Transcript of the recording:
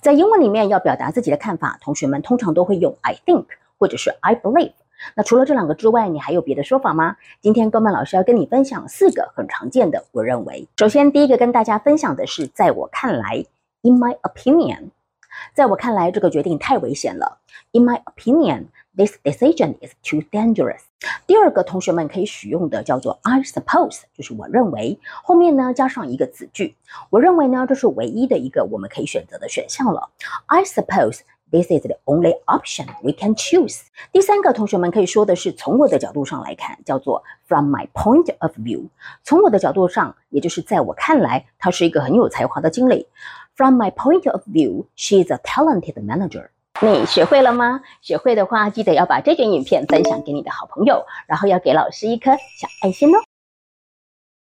在英文里面要表达自己的看法，同学们通常都会用 I think 或者是 I believe。那除了这两个之外，你还有别的说法吗？今天高曼老师要跟你分享四个很常见的，我认为。首先，第一个跟大家分享的是，在我看来，In my opinion，在我看来，这个决定太危险了。In my opinion，this decision is too dangerous。第二个，同学们可以使用的叫做 I suppose，就是我认为，后面呢加上一个子句。我认为呢，这是唯一的一个我们可以选择的选项了。I suppose。This is the only option we can choose。第三个，同学们可以说的是从我的角度上来看，叫做 From my point of view。从我的角度上，也就是在我看来，他是一个很有才华的经理。From my point of view, she is a talented manager。你学会了吗？学会的话，记得要把这卷影片分享给你的好朋友，然后要给老师一颗小爱心哦。